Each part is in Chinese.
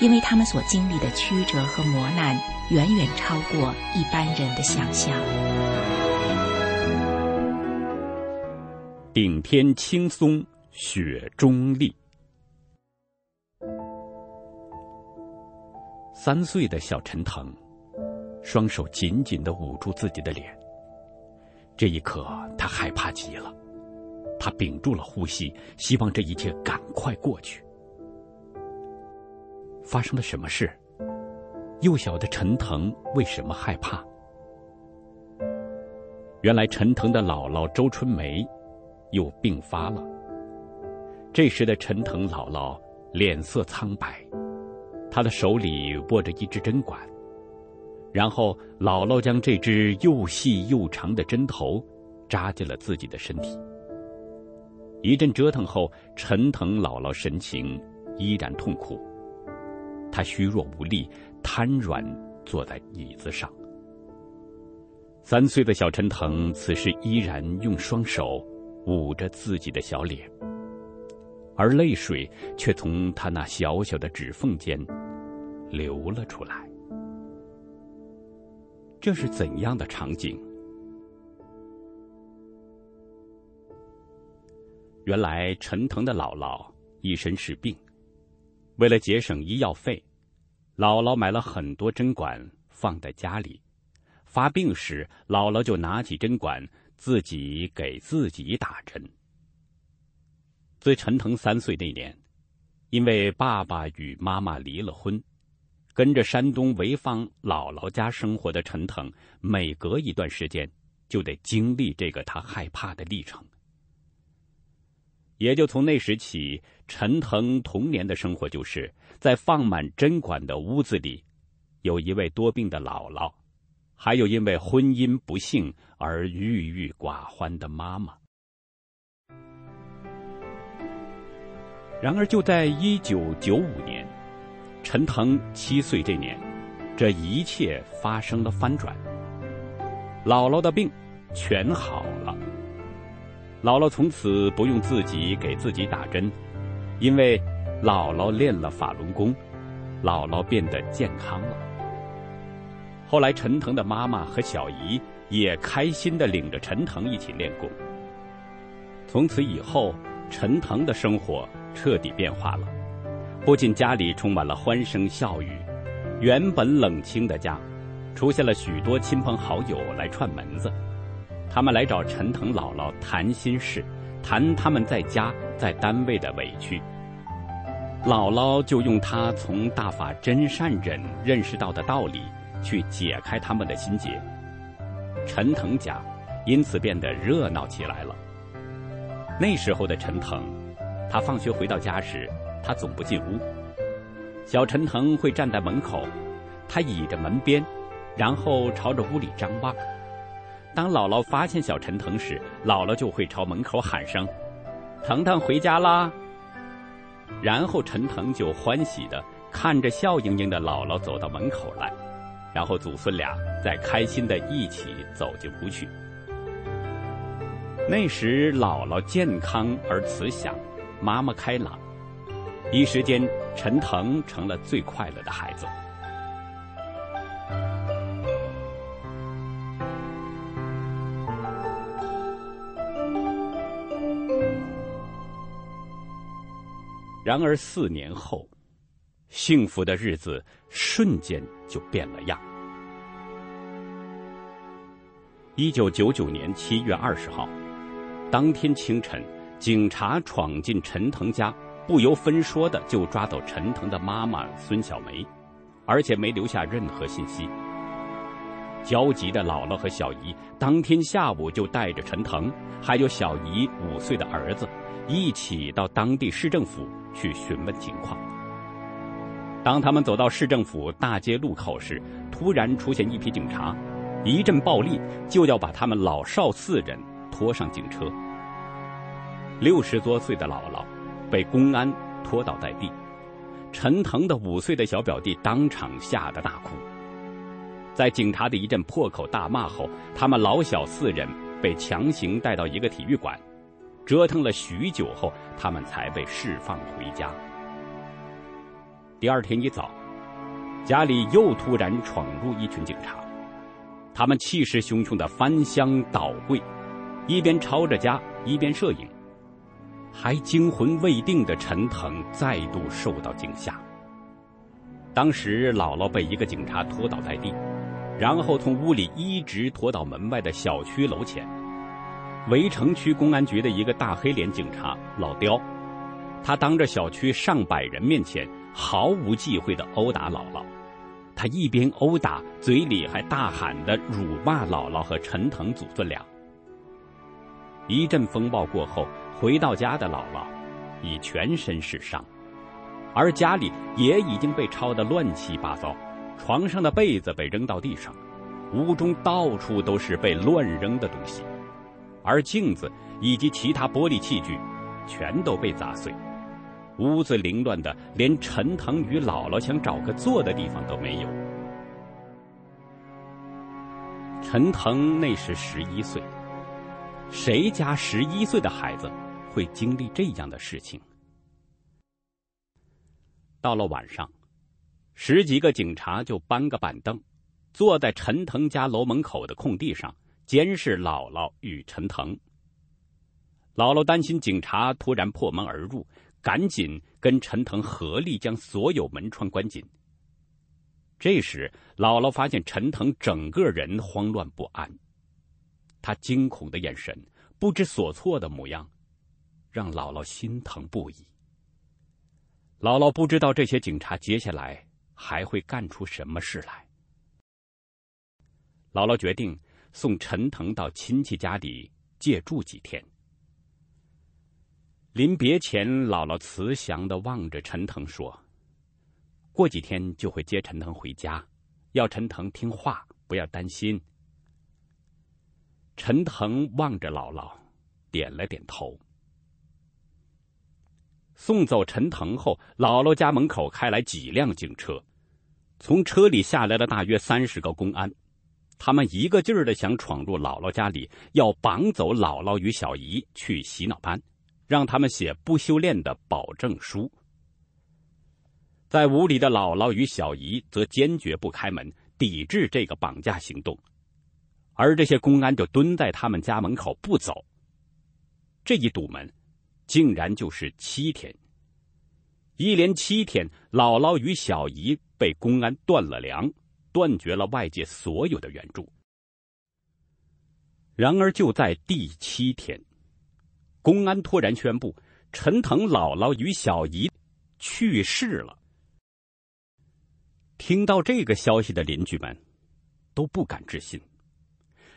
因为他们所经历的曲折和磨难。远远超过一般人的想象。顶天青松，雪中立。三岁的小陈腾，双手紧紧的捂住自己的脸。这一刻，他害怕极了，他屏住了呼吸，希望这一切赶快过去。发生了什么事？幼小的陈腾为什么害怕？原来陈腾的姥姥周春梅又病发了。这时的陈腾姥姥脸色苍白，她的手里握着一支针管，然后姥姥将这支又细又长的针头扎进了自己的身体。一阵折腾后，陈腾姥姥神情依然痛苦。他虚弱无力，瘫软坐在椅子上。三岁的小陈腾此时依然用双手捂着自己的小脸，而泪水却从他那小小的指缝间流了出来。这是怎样的场景？原来陈腾的姥姥一身是病。为了节省医药费，姥姥买了很多针管放在家里。发病时，姥姥就拿起针管自己给自己打针。自陈腾三岁那年，因为爸爸与妈妈离了婚，跟着山东潍坊姥姥家生活的陈腾，每隔一段时间就得经历这个他害怕的历程。也就从那时起，陈腾童年的生活就是在放满针管的屋子里，有一位多病的姥姥，还有因为婚姻不幸而郁郁寡欢的妈妈。然而，就在一九九五年，陈腾七岁这年，这一切发生了翻转。姥姥的病全好了。姥姥从此不用自己给自己打针，因为姥姥练了法轮功，姥姥变得健康了。后来，陈腾的妈妈和小姨也开心的领着陈腾一起练功。从此以后，陈腾的生活彻底变化了，不仅家里充满了欢声笑语，原本冷清的家，出现了许多亲朋好友来串门子。他们来找陈腾姥姥谈心事，谈他们在家在单位的委屈。姥姥就用她从大法真善忍认识到的道理，去解开他们的心结。陈腾家因此变得热闹起来了。那时候的陈腾，他放学回到家时，他总不进屋。小陈腾会站在门口，他倚着门边，然后朝着屋里张望。当姥姥发现小陈腾时，姥姥就会朝门口喊声：“腾腾回家啦！”然后陈腾就欢喜的看着笑盈盈的姥姥走到门口来，然后祖孙俩再开心的一起走进屋去。那时姥姥健康而慈祥，妈妈开朗，一时间陈腾成了最快乐的孩子。然而四年后，幸福的日子瞬间就变了样。一九九九年七月二十号，当天清晨，警察闯进陈腾家，不由分说的就抓走陈腾的妈妈孙小梅，而且没留下任何信息。焦急的姥姥和小姨当天下午就带着陈腾，还有小姨五岁的儿子，一起到当地市政府。去询问情况。当他们走到市政府大街路口时，突然出现一批警察，一阵暴力就要把他们老少四人拖上警车。六十多岁的姥姥被公安拖倒在地，陈腾的五岁的小表弟当场吓得大哭。在警察的一阵破口大骂后，他们老小四人被强行带到一个体育馆，折腾了许久后，他们才被释放回家。第二天一早，家里又突然闯入一群警察，他们气势汹汹的翻箱倒柜，一边抄着家，一边摄影。还惊魂未定的陈腾再度受到惊吓。当时姥姥被一个警察拖倒在地。然后从屋里一直拖到门外的小区楼前。围城区公安局的一个大黑脸警察老刁，他当着小区上百人面前毫无忌讳地殴打姥姥。他一边殴打，嘴里还大喊的辱骂姥姥和陈腾祖孙俩。一阵风暴过后，回到家的姥姥已全身是伤，而家里也已经被抄得乱七八糟。床上的被子被扔到地上，屋中到处都是被乱扔的东西，而镜子以及其他玻璃器具全都被砸碎，屋子凌乱的连陈腾与姥姥想找个坐的地方都没有。陈腾那时十一岁，谁家十一岁的孩子会经历这样的事情？到了晚上。十几个警察就搬个板凳，坐在陈腾家楼门口的空地上监视姥姥与陈腾。姥姥担心警察突然破门而入，赶紧跟陈腾合力将所有门窗关紧。这时，姥姥发现陈腾整个人慌乱不安，他惊恐的眼神、不知所措的模样，让姥姥心疼不已。姥姥不知道这些警察接下来。还会干出什么事来？姥姥决定送陈腾到亲戚家里借住几天。临别前，姥姥慈祥的望着陈腾说：“过几天就会接陈腾回家，要陈腾听话，不要担心。”陈腾望着姥姥，点了点头。送走陈腾后，姥姥家门口开来几辆警车，从车里下来了大约三十个公安，他们一个劲儿的想闯入姥姥家里，要绑走姥姥与小姨去洗脑班，让他们写不修炼的保证书。在屋里的姥姥与小姨则坚决不开门，抵制这个绑架行动，而这些公安就蹲在他们家门口不走。这一堵门。竟然就是七天，一连七天，姥姥与小姨被公安断了粮，断绝了外界所有的援助。然而就在第七天，公安突然宣布，陈腾姥姥与小姨去世了。听到这个消息的邻居们都不敢置信，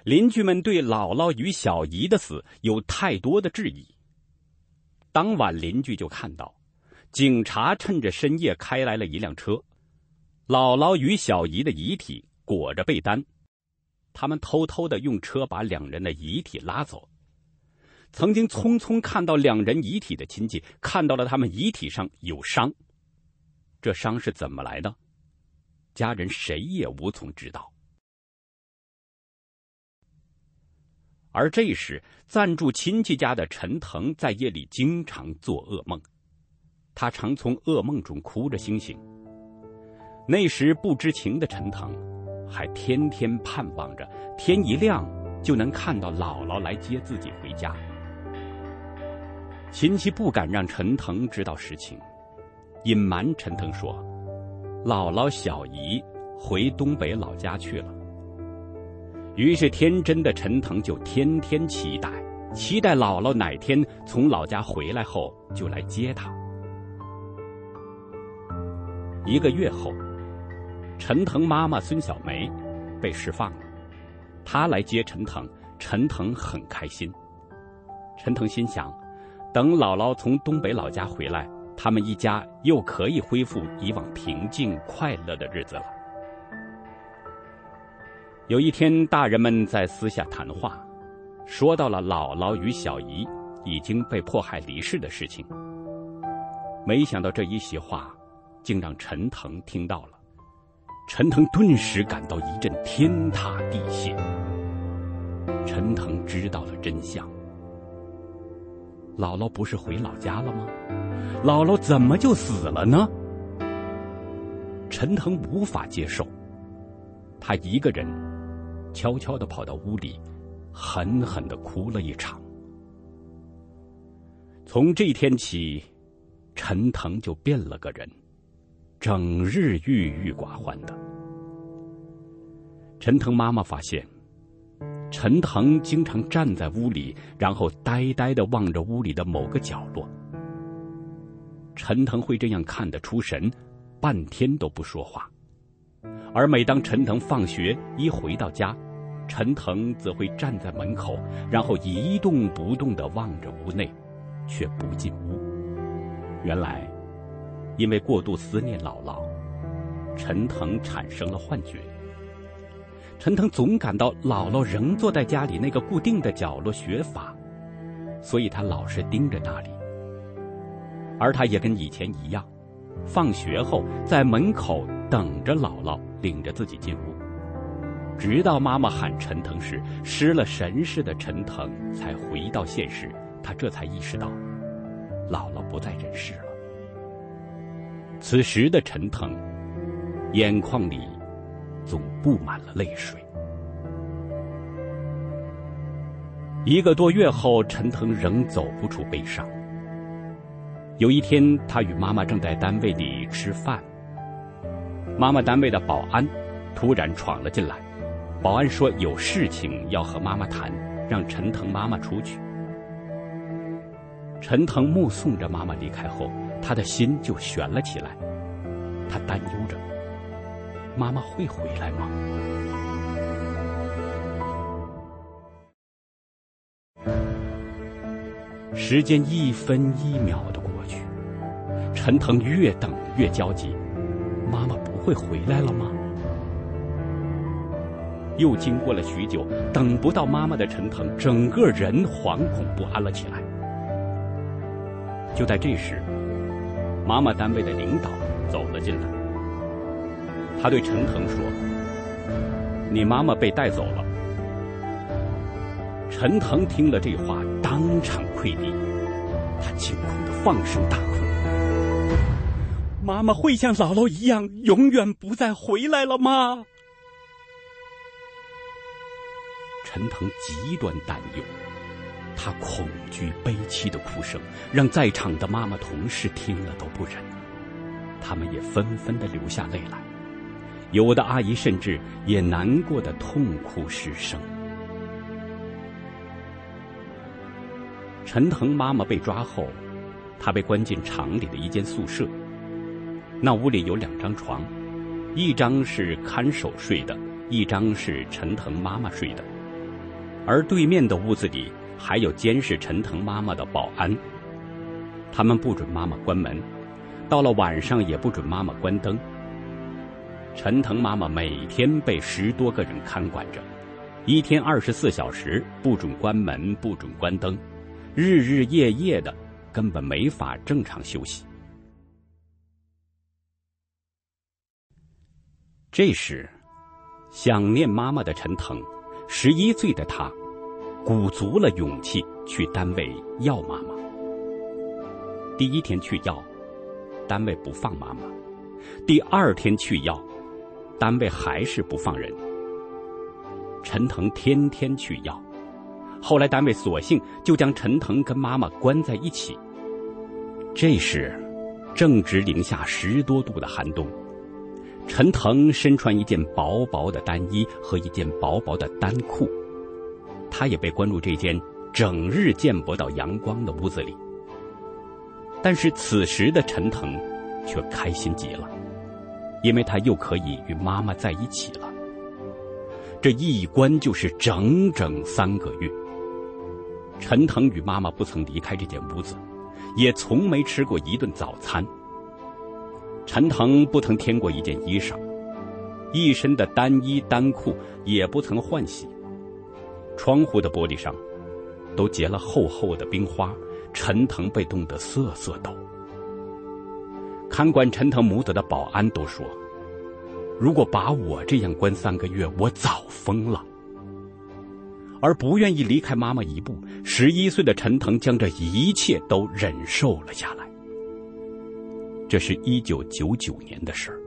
邻居们对姥姥与小姨的死有太多的质疑。当晚，邻居就看到，警察趁着深夜开来了一辆车，姥姥与小姨的遗体裹着被单，他们偷偷的用车把两人的遗体拉走。曾经匆匆看到两人遗体的亲戚看到了他们遗体上有伤，这伤是怎么来的？家人谁也无从知道。而这时，暂住亲戚家的陈腾在夜里经常做噩梦，他常从噩梦中哭着醒醒。那时不知情的陈腾，还天天盼望着天一亮就能看到姥姥来接自己回家。亲戚不敢让陈腾知道实情，隐瞒陈腾说，姥姥小姨回东北老家去了。于是，天真的陈腾就天天期待，期待姥姥哪天从老家回来后就来接他。一个月后，陈腾妈妈孙小梅被释放了，她来接陈腾，陈腾很开心。陈腾心想，等姥姥从东北老家回来，他们一家又可以恢复以往平静快乐的日子了。有一天，大人们在私下谈话，说到了姥姥与小姨已经被迫害离世的事情。没想到这一席话，竟让陈腾听到了。陈腾顿时感到一阵天塌地陷。陈腾知道了真相。姥姥不是回老家了吗？姥姥怎么就死了呢？陈腾无法接受，他一个人悄悄的跑到屋里，狠狠的哭了一场。从这天起，陈腾就变了个人，整日郁郁寡欢的。陈腾妈妈发现。陈腾经常站在屋里，然后呆呆的望着屋里的某个角落。陈腾会这样看得出神，半天都不说话。而每当陈腾放学一回到家，陈腾则会站在门口，然后一动不动的望着屋内，却不进屋。原来，因为过度思念姥姥，陈腾产生了幻觉。陈腾总感到姥姥仍坐在家里那个固定的角落学法，所以他老是盯着那里。而他也跟以前一样，放学后在门口等着姥姥领着自己进屋，直到妈妈喊陈腾时，失了神似的陈腾才回到现实。他这才意识到，姥姥不在人世了。此时的陈腾，眼眶里。总布满了泪水。一个多月后，陈腾仍走不出悲伤。有一天，他与妈妈正在单位里吃饭，妈妈单位的保安突然闯了进来。保安说有事情要和妈妈谈，让陈腾妈妈出去。陈腾目送着妈妈离开后，他的心就悬了起来，他担忧着。妈妈会回来吗？时间一分一秒的过去，陈腾越等越焦急。妈妈不会回来了吗？又经过了许久，等不到妈妈的陈腾，整个人惶恐不安了起来。就在这时，妈妈单位的领导走了进来。他对陈腾说：“你妈妈被带走了。”陈腾听了这话，当场跪地，他惊恐的放声大哭：“妈妈会像姥姥一样，永远不再回来了吗？”陈腾极端担忧，他恐惧悲戚的哭声，让在场的妈妈同事听了都不忍，他们也纷纷的流下泪来。有的阿姨甚至也难过的痛哭失声。陈腾妈妈被抓后，她被关进厂里的一间宿舍。那屋里有两张床，一张是看守睡的，一张是陈腾妈妈睡的。而对面的屋子里还有监视陈腾妈妈的保安。他们不准妈妈关门，到了晚上也不准妈妈关灯。陈腾妈妈每天被十多个人看管着，一天二十四小时不准关门，不准关灯，日日夜夜的，根本没法正常休息。这时，想念妈妈的陈腾，十一岁的他，鼓足了勇气去单位要妈妈。第一天去要，单位不放妈妈；第二天去要。单位还是不放人，陈腾天天去要，后来单位索性就将陈腾跟妈妈关在一起。这时，正值零下十多度的寒冬，陈腾身穿一件薄薄的单衣和一件薄薄的单裤，他也被关入这间整日见不到阳光的屋子里。但是此时的陈腾却开心极了。因为他又可以与妈妈在一起了。这一关就是整整三个月。陈腾与妈妈不曾离开这间屋子，也从没吃过一顿早餐。陈腾不曾添过一件衣裳，一身的单衣单裤也不曾换洗。窗户的玻璃上都结了厚厚的冰花，陈腾被冻得瑟瑟抖。看管陈腾母子的保安都说：“如果把我这样关三个月，我早疯了。”而不愿意离开妈妈一步，十一岁的陈腾将这一切都忍受了下来。这是一九九九年的事儿。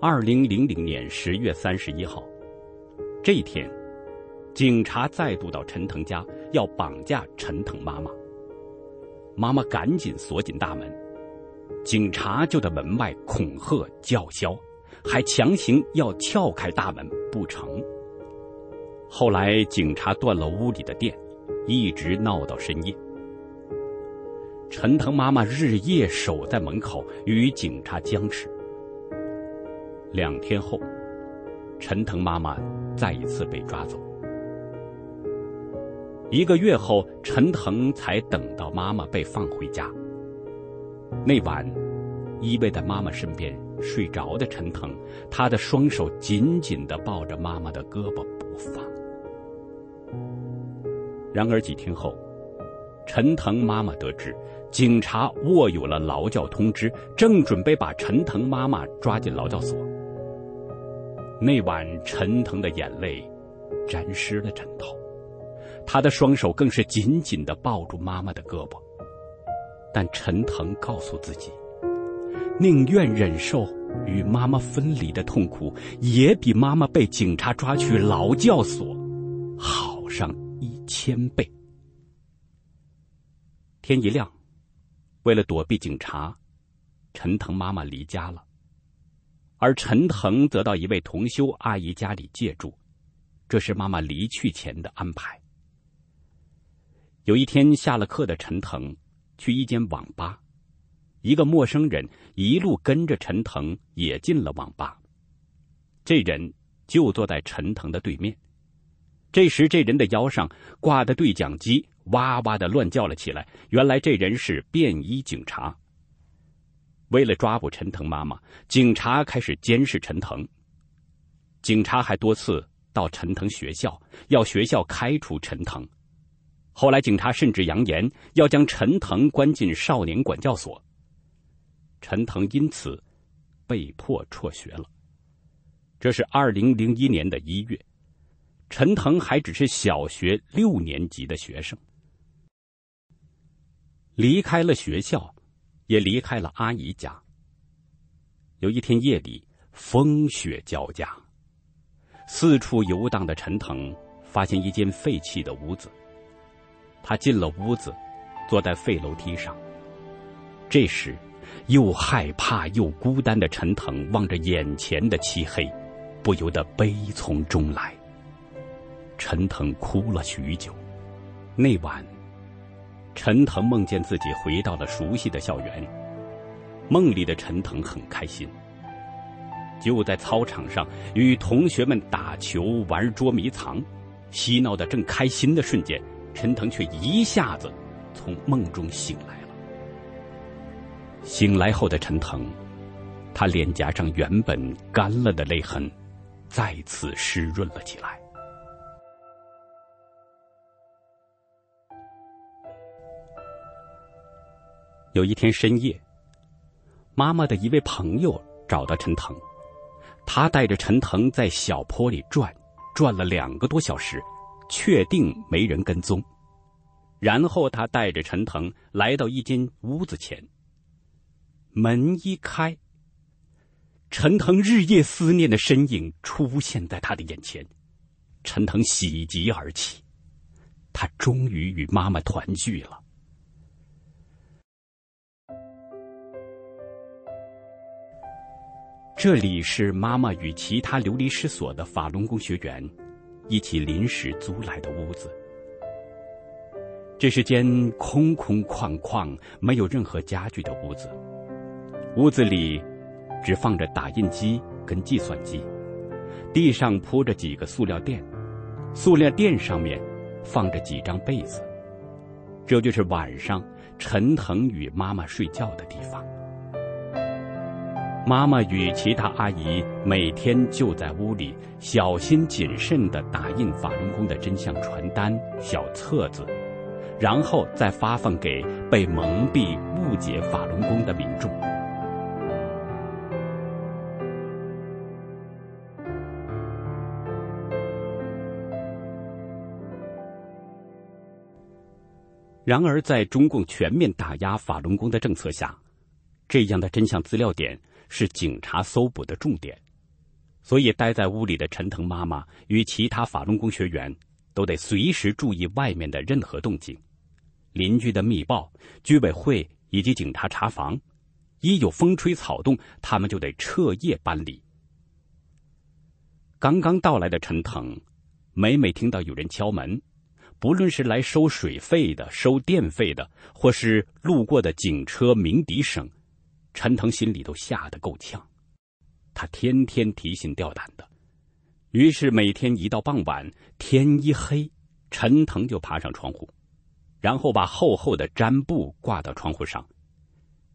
二零零零年十月三十一号，这一天，警察再度到陈腾家要绑架陈腾妈妈。妈妈赶紧锁紧大门，警察就在门外恐吓叫嚣，还强行要撬开大门不成。后来警察断了屋里的电，一直闹到深夜。陈腾妈妈日夜守在门口与警察僵持。两天后，陈腾妈妈再一次被抓走。一个月后，陈腾才等到妈妈被放回家。那晚，依偎在妈妈身边睡着的陈腾，他的双手紧紧的抱着妈妈的胳膊不放。然而几天后，陈腾妈妈得知。警察握有了劳教通知，正准备把陈腾妈妈抓进劳教所。那晚，陈腾的眼泪沾湿了枕头，他的双手更是紧紧的抱住妈妈的胳膊。但陈腾告诉自己，宁愿忍受与妈妈分离的痛苦，也比妈妈被警察抓去劳教所好上一千倍。天一亮。为了躲避警察，陈腾妈妈离家了，而陈腾则到一位同修阿姨家里借住，这是妈妈离去前的安排。有一天下了课的陈腾去一间网吧，一个陌生人一路跟着陈腾也进了网吧，这人就坐在陈腾的对面。这时，这人的腰上挂的对讲机哇哇的乱叫了起来。原来，这人是便衣警察。为了抓捕陈腾妈妈，警察开始监视陈腾。警察还多次到陈腾学校，要学校开除陈腾。后来，警察甚至扬言要将陈腾关进少年管教所。陈腾因此被迫辍学了。这是二零零一年的一月。陈腾还只是小学六年级的学生，离开了学校，也离开了阿姨家。有一天夜里，风雪交加，四处游荡的陈腾发现一间废弃的屋子。他进了屋子，坐在废楼梯上。这时，又害怕又孤单的陈腾望着眼前的漆黑，不由得悲从中来。陈腾哭了许久。那晚，陈腾梦见自己回到了熟悉的校园。梦里的陈腾很开心，就在操场上与同学们打球、玩捉迷藏，嬉闹的正开心的瞬间，陈腾却一下子从梦中醒来了。醒来后的陈腾，他脸颊上原本干了的泪痕，再次湿润了起来。有一天深夜，妈妈的一位朋友找到陈腾，他带着陈腾在小坡里转，转了两个多小时，确定没人跟踪。然后他带着陈腾来到一间屋子前，门一开，陈腾日夜思念的身影出现在他的眼前，陈腾喜极而泣，他终于与妈妈团聚了。这里是妈妈与其他流离失所的法轮功学员一起临时租来的屋子。这是间空空旷旷、没有任何家具的屋子。屋子里只放着打印机跟计算机，地上铺着几个塑料垫，塑料垫上面放着几张被子，这就是晚上陈腾与妈妈睡觉的地方。妈妈与其他阿姨每天就在屋里小心谨慎地打印法轮功的真相传单、小册子，然后再发放给被蒙蔽、误解法轮功的民众。然而，在中共全面打压法轮功的政策下，这样的真相资料点。是警察搜捕的重点，所以待在屋里的陈腾妈妈与其他法轮功学员都得随时注意外面的任何动静。邻居的密报、居委会以及警察查房，一有风吹草动，他们就得彻夜搬离。刚刚到来的陈腾，每每听到有人敲门，不论是来收水费的、收电费的，或是路过的警车鸣笛声。陈腾心里都吓得够呛，他天天提心吊胆的，于是每天一到傍晚，天一黑，陈腾就爬上窗户，然后把厚厚的毡布挂到窗户上，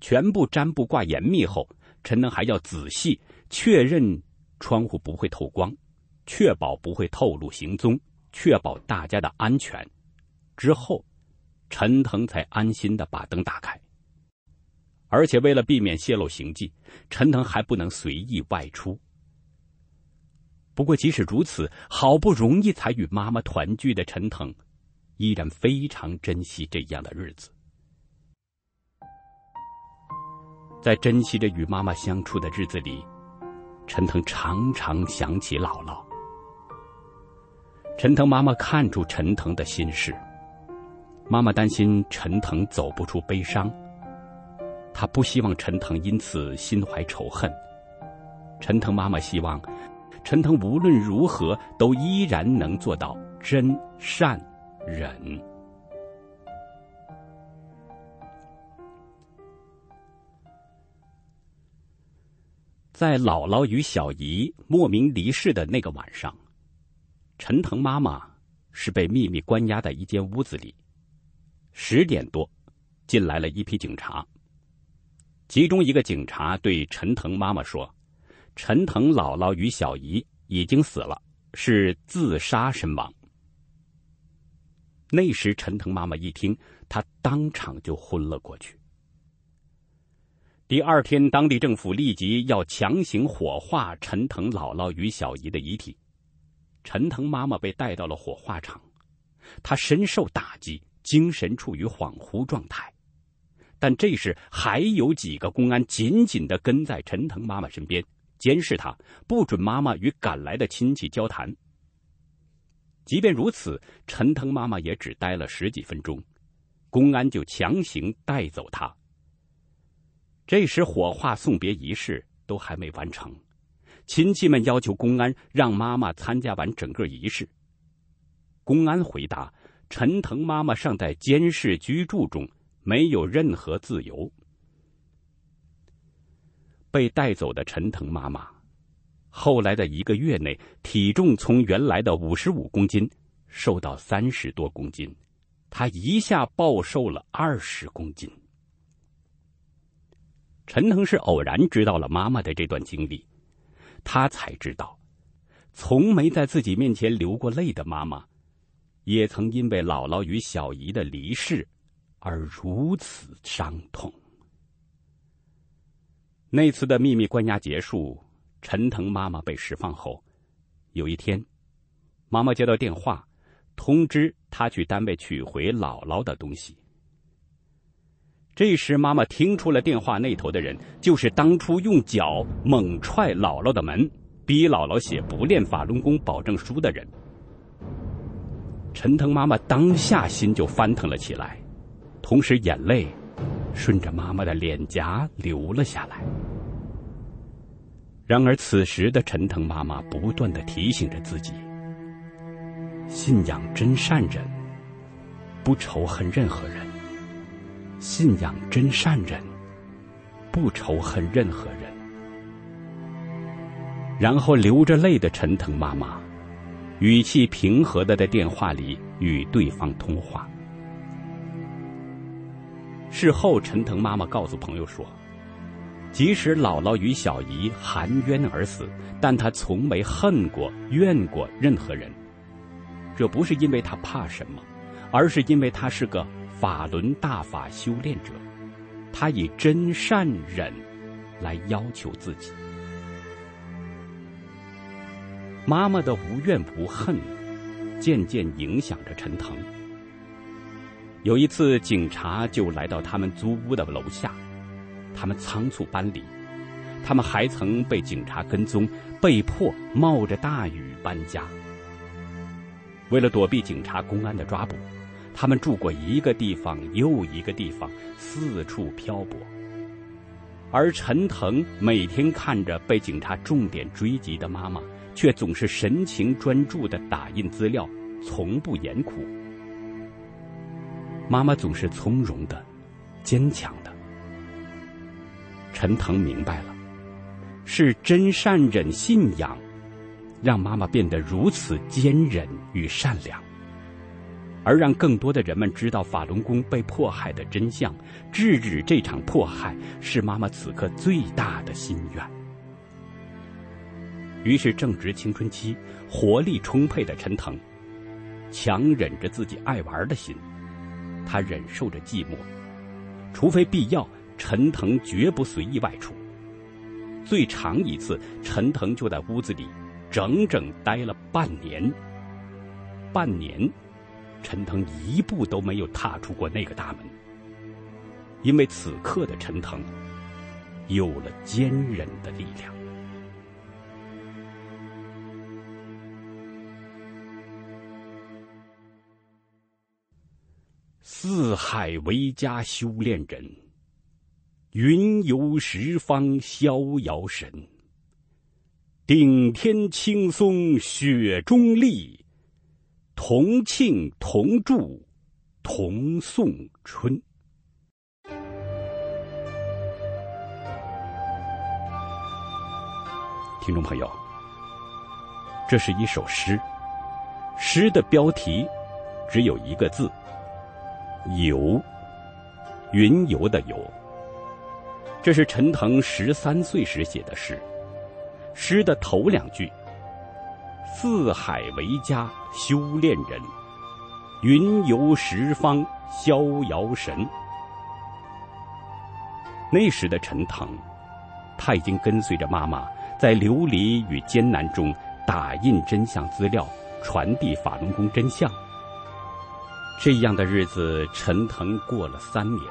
全部毡布挂严密后，陈腾还要仔细确认窗户不会透光，确保不会透露行踪，确保大家的安全，之后，陈腾才安心的把灯打开。而且为了避免泄露行迹，陈腾还不能随意外出。不过即使如此，好不容易才与妈妈团聚的陈腾，依然非常珍惜这样的日子。在珍惜着与妈妈相处的日子里，陈腾常常想起姥姥。陈腾妈妈看出陈腾的心事，妈妈担心陈腾走不出悲伤。他不希望陈腾因此心怀仇恨。陈腾妈妈希望，陈腾无论如何都依然能做到真善忍。在姥姥与小姨莫名离世的那个晚上，陈腾妈妈是被秘密关押在一间屋子里。十点多，进来了一批警察。其中一个警察对陈腾妈妈说：“陈腾姥姥与小姨已经死了，是自杀身亡。”那时，陈腾妈妈一听，她当场就昏了过去。第二天，当地政府立即要强行火化陈腾姥姥与小姨的遗体，陈腾妈妈被带到了火化场，她深受打击，精神处于恍惚状态。但这时还有几个公安紧紧的跟在陈腾妈妈身边，监视她，不准妈妈与赶来的亲戚交谈。即便如此，陈腾妈妈也只待了十几分钟，公安就强行带走她。这时火化送别仪式都还没完成，亲戚们要求公安让妈妈参加完整个仪式。公安回答：陈腾妈妈尚在监视居住中。没有任何自由。被带走的陈腾妈妈，后来的一个月内，体重从原来的五十五公斤瘦到三十多公斤，她一下暴瘦了二十公斤。陈腾是偶然知道了妈妈的这段经历，他才知道，从没在自己面前流过泪的妈妈，也曾因为姥姥与小姨的离世。而如此伤痛。那次的秘密关押结束，陈腾妈妈被释放后，有一天，妈妈接到电话，通知她去单位取回姥姥的东西。这时，妈妈听出了电话那头的人就是当初用脚猛踹姥姥的门，逼姥姥写不练法轮功保证书的人。陈腾妈妈当下心就翻腾了起来。同时，眼泪顺着妈妈的脸颊流了下来。然而，此时的陈腾妈妈不断的提醒着自己：信仰真善人，不仇恨任何人；信仰真善人，不仇恨任何人。然后，流着泪的陈腾妈妈，语气平和的在电话里与对方通话。事后，陈腾妈妈告诉朋友说：“即使姥姥与小姨含冤而死，但她从没恨过、怨过任何人。这不是因为她怕什么，而是因为她是个法轮大法修炼者，她以真善忍来要求自己。”妈妈的无怨无恨，渐渐影响着陈腾。有一次，警察就来到他们租屋的楼下，他们仓促搬离。他们还曾被警察跟踪，被迫冒着大雨搬家。为了躲避警察、公安的抓捕，他们住过一个地方又一个地方，四处漂泊。而陈腾每天看着被警察重点追击的妈妈，却总是神情专注的打印资料，从不言苦。妈妈总是从容的、坚强的。陈腾明白了，是真善忍信仰，让妈妈变得如此坚忍与善良，而让更多的人们知道法轮功被迫害的真相，制止这场迫害，是妈妈此刻最大的心愿。于是，正值青春期、活力充沛的陈腾，强忍着自己爱玩的心。他忍受着寂寞，除非必要，陈腾绝不随意外出。最长一次，陈腾就在屋子里整整待了半年。半年，陈腾一步都没有踏出过那个大门，因为此刻的陈腾有了坚韧的力量。四海为家修炼人，云游十方逍遥神。顶天青松雪中立，同庆同祝同送春。听众朋友，这是一首诗，诗的标题只有一个字。游，云游的游。这是陈腾十三岁时写的诗。诗的头两句：“四海为家修炼人，云游十方逍遥神。”那时的陈腾，他已经跟随着妈妈，在流离与艰难中打印真相资料，传递法轮功真相。这样的日子，陈腾过了三年。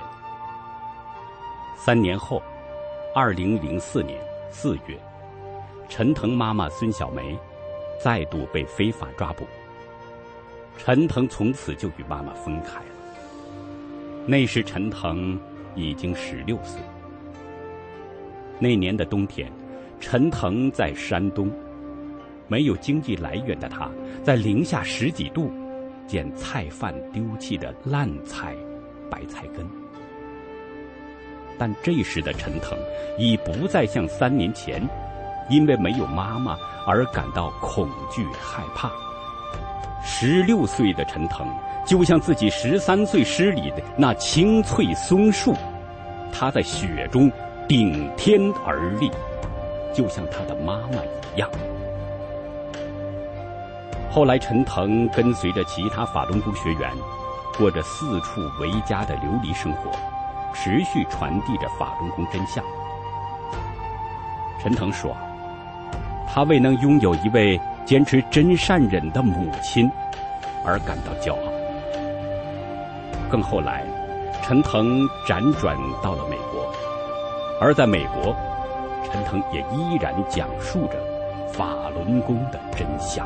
三年后，二零零四年四月，陈腾妈妈孙小梅再度被非法抓捕。陈腾从此就与妈妈分开了。那时，陈腾已经十六岁。那年的冬天，陈腾在山东，没有经济来源的他，在零下十几度。捡菜贩丢弃的烂菜、白菜根，但这时的陈腾已不再像三年前，因为没有妈妈而感到恐惧害怕。十六岁的陈腾就像自己十三岁诗里的那青翠松树，他在雪中顶天而立，就像他的妈妈一样。后来，陈腾跟随着其他法轮功学员，过着四处为家的流离生活，持续传递着法轮功真相。陈腾说：“他为能拥有一位坚持真善忍的母亲而感到骄傲。”更后来，陈腾辗转到了美国，而在美国，陈腾也依然讲述着法轮功的真相。